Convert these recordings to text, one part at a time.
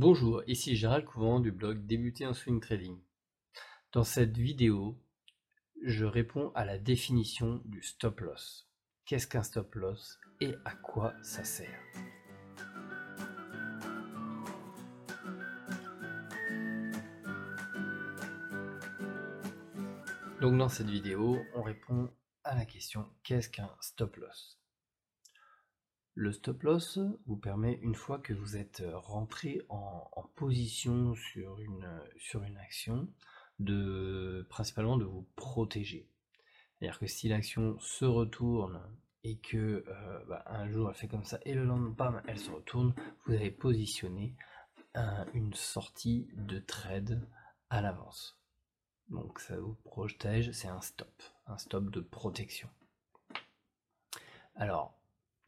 Bonjour, ici Gérald Couvent du blog Débuter en Swing Trading. Dans cette vidéo, je réponds à la définition du stop loss. Qu'est-ce qu'un stop loss et à quoi ça sert? Donc dans cette vidéo, on répond à la question qu'est-ce qu'un stop loss? Le stop loss vous permet, une fois que vous êtes rentré en, position sur une, sur une action, de principalement de vous protéger. C'est-à-dire que si l'action se retourne et que euh, bah, un jour elle fait comme ça et le lendemain elle se retourne, vous avez positionné une sortie de trade à l'avance. Donc ça vous protège, c'est un stop, un stop de protection. Alors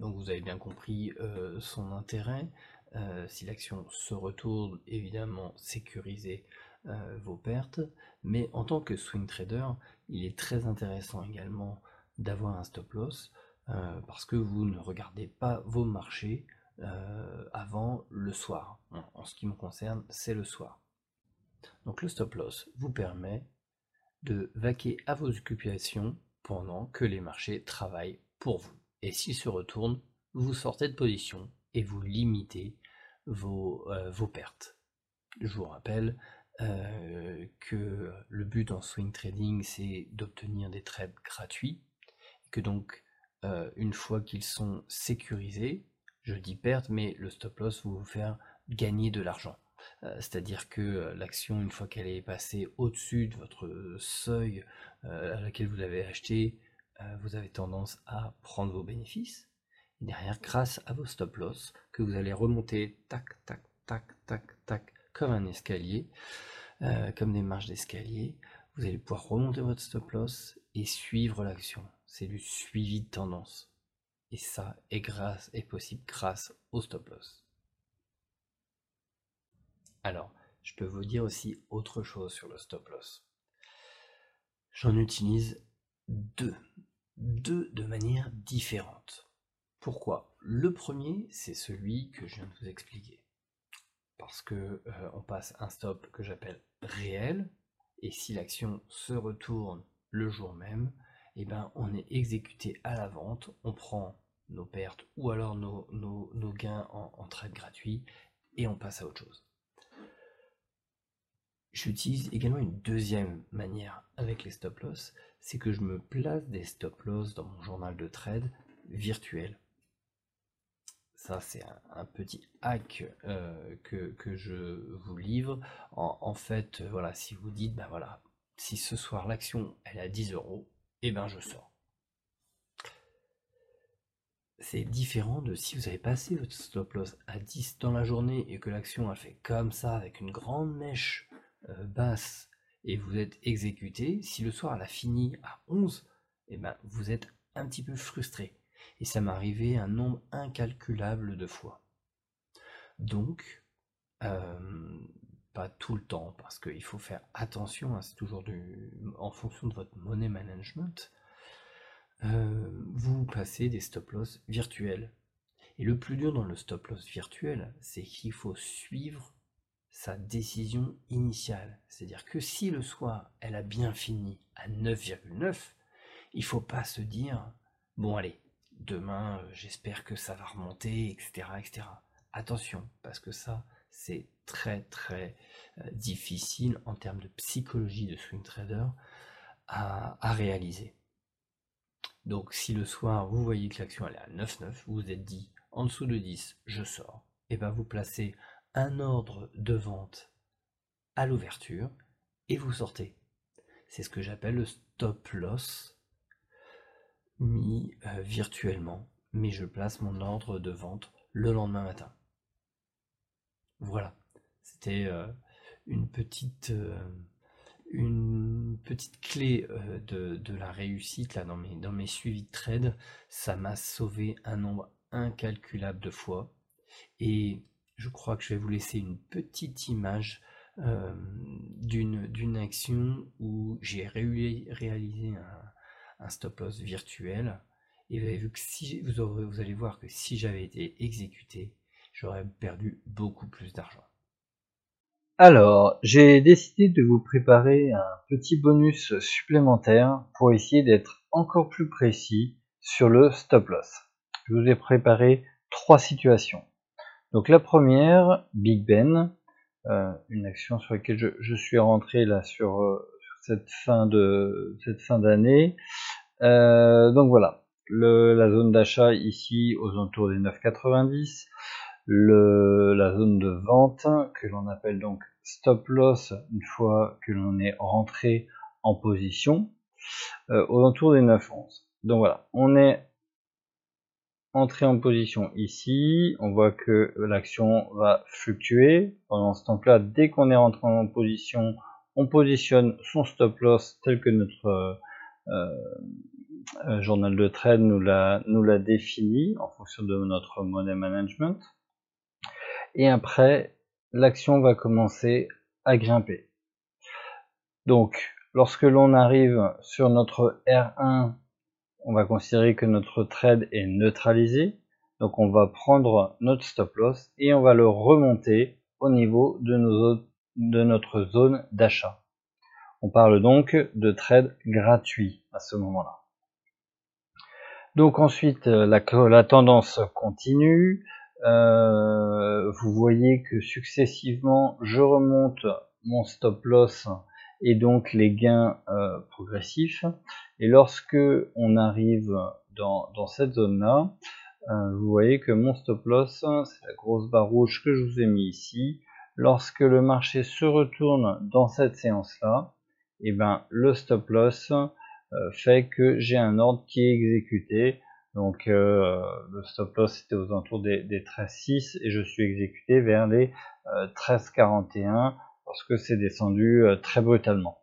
donc vous avez bien compris euh, son intérêt. Euh, si l'action se retourne, évidemment sécuriser euh, vos pertes. Mais en tant que swing trader, il est très intéressant également d'avoir un stop loss parce que vous ne regardez pas vos marchés avant le soir. En ce qui me concerne, c'est le soir. Donc le stop loss vous permet de vaquer à vos occupations pendant que les marchés travaillent pour vous. Et s'il se retourne, vous sortez de position et vous limitez vos, euh, pertes. Je vous rappelle euh, que le but en swing trading, c'est d'obtenir des trades gratuits, et que donc euh, une fois qu'ils sont sécurisés, je dis perte, mais le stop loss va vous faire gagner de l'argent. C'est-à-dire que l'action, une fois qu'elle est passée au-dessus de votre seuil à laquelle vous avez acheté, euh, vous avez tendance à prendre vos bénéfices. Derrière, grâce à vos stop loss, que vous allez remonter tac, tac, tac, tac, tac, comme un escalier, euh, comme des marches d'escalier, vous allez pouvoir remonter votre stop loss et suivre l'action. C'est du suivi de tendance. Et ça est, grâce, est possible grâce au stop loss. Alors, je peux vous dire aussi autre chose sur le stop loss. J'en utilise deux deux de manière différente. Pourquoi? Le premier, c'est celui que je viens de vous expliquer. Parce que euh, on passe un stop que j'appelle réel, et si l'action se retourne le jour même, eh ben, on est exécuté à la vente, on prend nos pertes ou alors nos, gains en, en trade gratuit et on passe à autre chose. J'utilise également une deuxième manière avec les stop loss, c'est que je me place des stop loss dans mon journal de trade virtuel. Ça, c'est un, petit hack euh, que, je vous livre. En, fait, voilà, si vous dites, ben voilà, si ce soir l'action elle est à 10 euros, eh ben je sors. C'est différent de si vous avez passé votre stop loss à 10 dans la journée et que l'action a fait comme ça avec une grande mèche euh, basse et vous êtes exécuté, si le soir elle a fini à 11, et eh ben, vous êtes un petit peu frustré. Et ça m'est arrivé un nombre incalculable de fois. Donc, euh, pas tout le temps, parce qu'il faut faire attention, hein, c'est toujours en fonction de votre money management, euh, vous passez des stop loss virtuels. Et le plus dur dans le stop loss virtuel, c'est qu'il faut suivre sa décision initiale. C'est-à-dire que si le soir, elle a bien fini à 9,9, il faut pas se dire, bon allez, demain, euh, j'espère que ça va remonter, etc., etc. Attention, parce que ça, c'est très très euh, difficile en termes de psychologie de swing trader à, réaliser. Donc si le soir, vous voyez que l'action elle est à 9,9, vous vous êtes dit, en dessous de 10, je sors, et bien vous placez un ordre de vente à l'ouverture et vous sortez. C'est ce que j'appelle le stop loss mis euh, virtuellement, mais je place mon ordre de vente le lendemain matin. Voilà, c'était euh, une petite euh, une petite clé de, la réussite là dans mes, dans mes suivis de trade. Ça m'a sauvé un nombre incalculable de fois. Et je crois que je vais vous laisser une petite image euh, d'une action où j'ai réalisé un, stop loss virtuel. Et vous, avez vu que si, vous allez voir que si j'avais été exécuté, j'aurais perdu beaucoup plus d'argent. Alors, j'ai décidé de vous préparer un petit bonus supplémentaire pour essayer d'être encore plus précis sur le stop loss. Je vous ai préparé trois situations. Donc la première, Big Ben, euh, une action sur laquelle je, suis rentré là sur, euh, cette fin de cette fin d'année. Euh, donc voilà, la zone d'achat ici aux alentours des 9,90, la zone de vente que l'on appelle donc stop loss une fois que l'on est rentré en position aux alentours des 9,11. Donc voilà, on est entré en position ici, on voit que l'action va fluctuer. Pendant ce temps-là, dès qu'on est rentré en position, on positionne son stop loss tel que notre euh, euh, journal de trade nous l'a nous défini en fonction de notre money management. Et après, l'action va commencer à grimper. Donc, lorsque l'on arrive sur notre R1 on va considérer que notre trade est neutralisé. Donc on va prendre notre stop loss et on va le remonter au niveau de, notre zone d'achat. On parle donc de trade gratuit à ce moment-là. Donc ensuite euh, la, tendance continue. Euh, vous voyez que successivement je remonte mon stop loss et donc les gains euh, progressifs. Et lorsque on arrive dans, cette zone-là, euh, vous voyez que mon stop loss, c'est la grosse barre rouge que je vous ai mis ici. Lorsque le marché se retourne dans cette séance-là, et eh ben le stop loss euh, fait que j'ai un ordre qui est exécuté. Donc le stop loss était aux alentours des, des 13,6 et je suis exécuté vers les 13,41 parce que c'est descendu euh, très brutalement.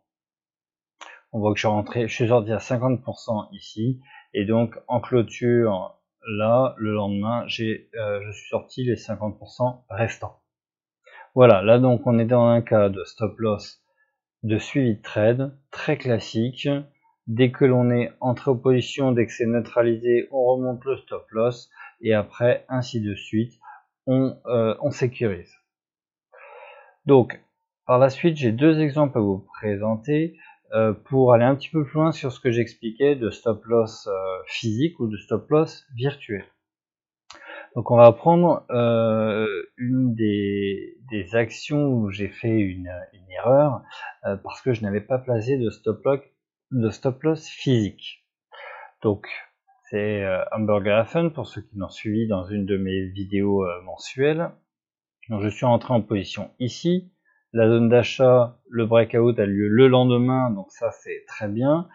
On voit que je suis rentré, je suis sorti à 50% ici, et donc en clôture, là, le lendemain, j'ai, euh, je suis sorti les 50% restants. Voilà, là donc on est dans un cas de stop loss de suivi de trade, très classique. Dès que l'on est entré en position, dès que c'est neutralisé, on remonte le stop loss, et après, ainsi de suite, on, euh, on sécurise. Donc, par la suite, j'ai deux exemples à vous présenter euh, pour aller un petit peu plus loin sur ce que j'expliquais de stop loss euh, physique ou de stop loss virtuel. Donc on va prendre euh, une des, actions où j'ai fait une, erreur parce que je n'avais pas placé de stop loss, physique. Donc c'est Hamburger Hafen pour ceux qui m'ont suivi dans une de mes vidéos mensuelles. Donc je suis rentré en position ici la zone d'achat, le breakout a lieu le lendemain, donc ça c'est très bien.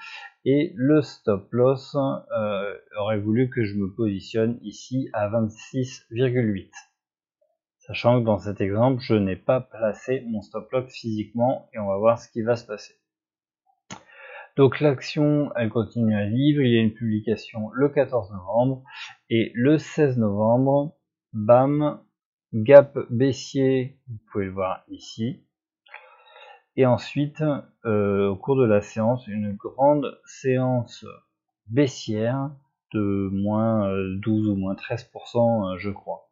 Et le stop loss euh, aurait voulu que je me positionne ici à 26,8. Sachant que dans cet exemple, je n'ai pas placé mon stop loss physiquement et on va voir ce qui va se passer. Donc l'action, elle continue à vivre. Il y a une publication le 14 novembre et le 16 novembre, bam, gap baissier, vous pouvez le voir ici. Et ensuite, euh, au cours de la séance, une grande séance baissière de moins 12 euh, ou moins 13%, euh, je crois.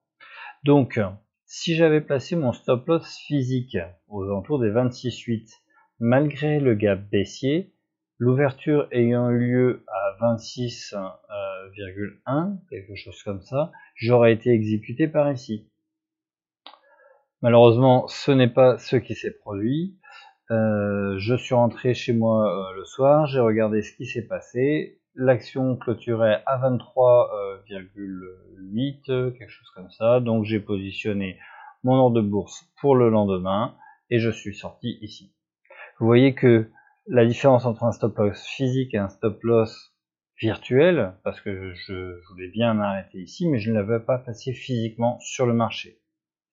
Donc, si j'avais placé mon stop loss physique aux alentours des 26,8, malgré le gap baissier, l'ouverture ayant eu lieu à 26,1, quelque chose comme ça, j'aurais été exécuté par ici. Malheureusement, ce n'est pas ce qui s'est produit. Euh, je suis rentré chez moi euh, le soir, j'ai regardé ce qui s'est passé. L'action clôturait à 23,8, euh, quelque chose comme ça. Donc j'ai positionné mon ordre de bourse pour le lendemain et je suis sorti ici. Vous voyez que la différence entre un stop loss physique et un stop loss virtuel, parce que je voulais bien m'arrêter ici, mais je ne l'avais pas passé physiquement sur le marché.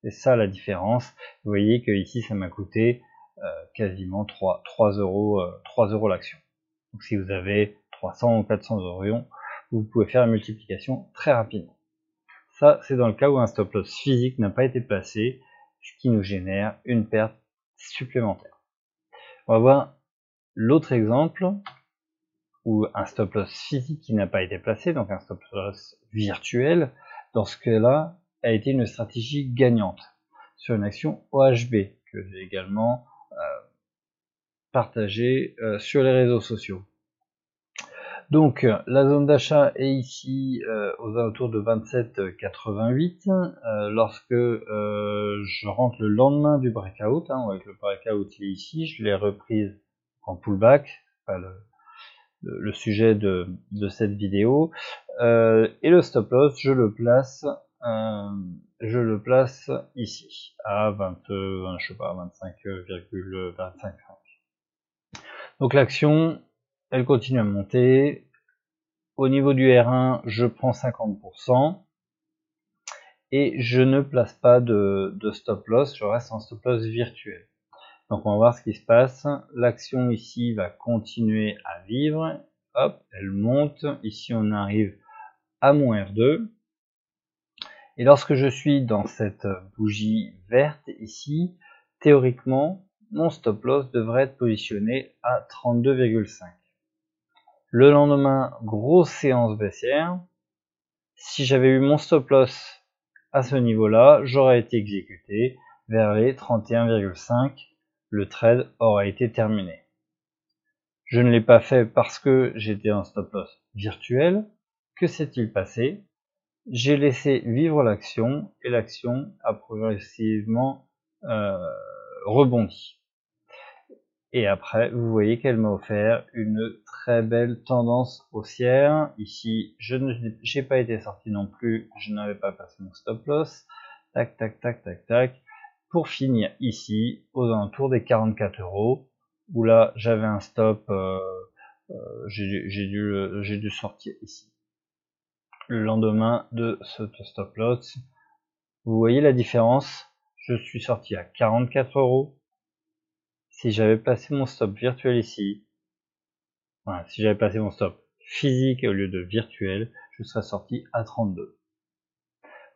C'est ça la différence. Vous voyez que ici ça m'a coûté quasiment 3, 3 euros, 3 euh, euros l'action. Donc si vous avez 300 ou 400 euros, vous pouvez faire la multiplication très rapidement. Ça, c'est dans le cas où un stop loss physique n'a pas été placé, ce qui nous génère une perte supplémentaire. On va voir l'autre exemple où un stop loss physique qui n'a pas été placé, donc un stop loss virtuel, dans ce cas-là, a été une stratégie gagnante sur une action OHB. que j'ai également partagé sur les réseaux sociaux. Donc la zone d'achat est ici euh, aux alentours de 27,88. Euh, lorsque euh, je rentre le lendemain du breakout, hein, avec le breakout il est ici, je l'ai reprise en pullback, le, le, sujet de, cette vidéo. et le stop loss, je le place, je le place ici à 20, je sais pas, 25,25. Donc l'action elle continue à monter. Au niveau du R1, je prends 50%. Et je ne place pas de, stop loss, je reste en stop loss virtuel. Donc on va voir ce qui se passe. L'action ici va continuer à vivre. Hop, elle monte. Ici on arrive à mon R2. Et lorsque je suis dans cette bougie verte ici, théoriquement, mon stop loss devrait être positionné à 32,5. Le lendemain, grosse séance baissière. Si j'avais eu mon stop loss à ce niveau-là, j'aurais été exécuté vers les 31,5. Le trade aurait été terminé. Je ne l'ai pas fait parce que j'étais en stop loss virtuel. Que s'est-il passé? J'ai laissé vivre l'action et l'action a progressivement euh, rebondi. Et après, vous voyez qu'elle m'a offert une très belle tendance haussière. Ici, je n'ai pas été sorti non plus, je n'avais pas passé mon stop loss. Tac, tac, tac, tac, tac. Pour finir ici, aux alentours des 44 euros, où là, j'avais un stop, euh, euh, j'ai dû, dû sortir ici. Le lendemain de ce stop loss, vous voyez la différence? Je suis sorti à 44 euros si j'avais passé mon stop virtuel ici, si j'avais passé mon stop physique au lieu de virtuel, je serais sorti à 32.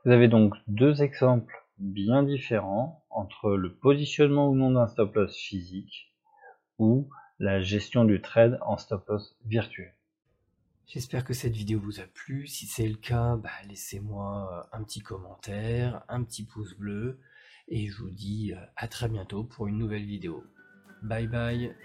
Vous avez donc deux exemples bien différents entre le positionnement ou non d'un stop loss physique ou la gestion du trade en stop loss virtuel. J'espère que cette vidéo vous a plu. Si c'est le cas, bah, laissez-moi un petit commentaire, un petit pouce bleu et je vous dis à très bientôt pour une nouvelle vidéo. Bye bye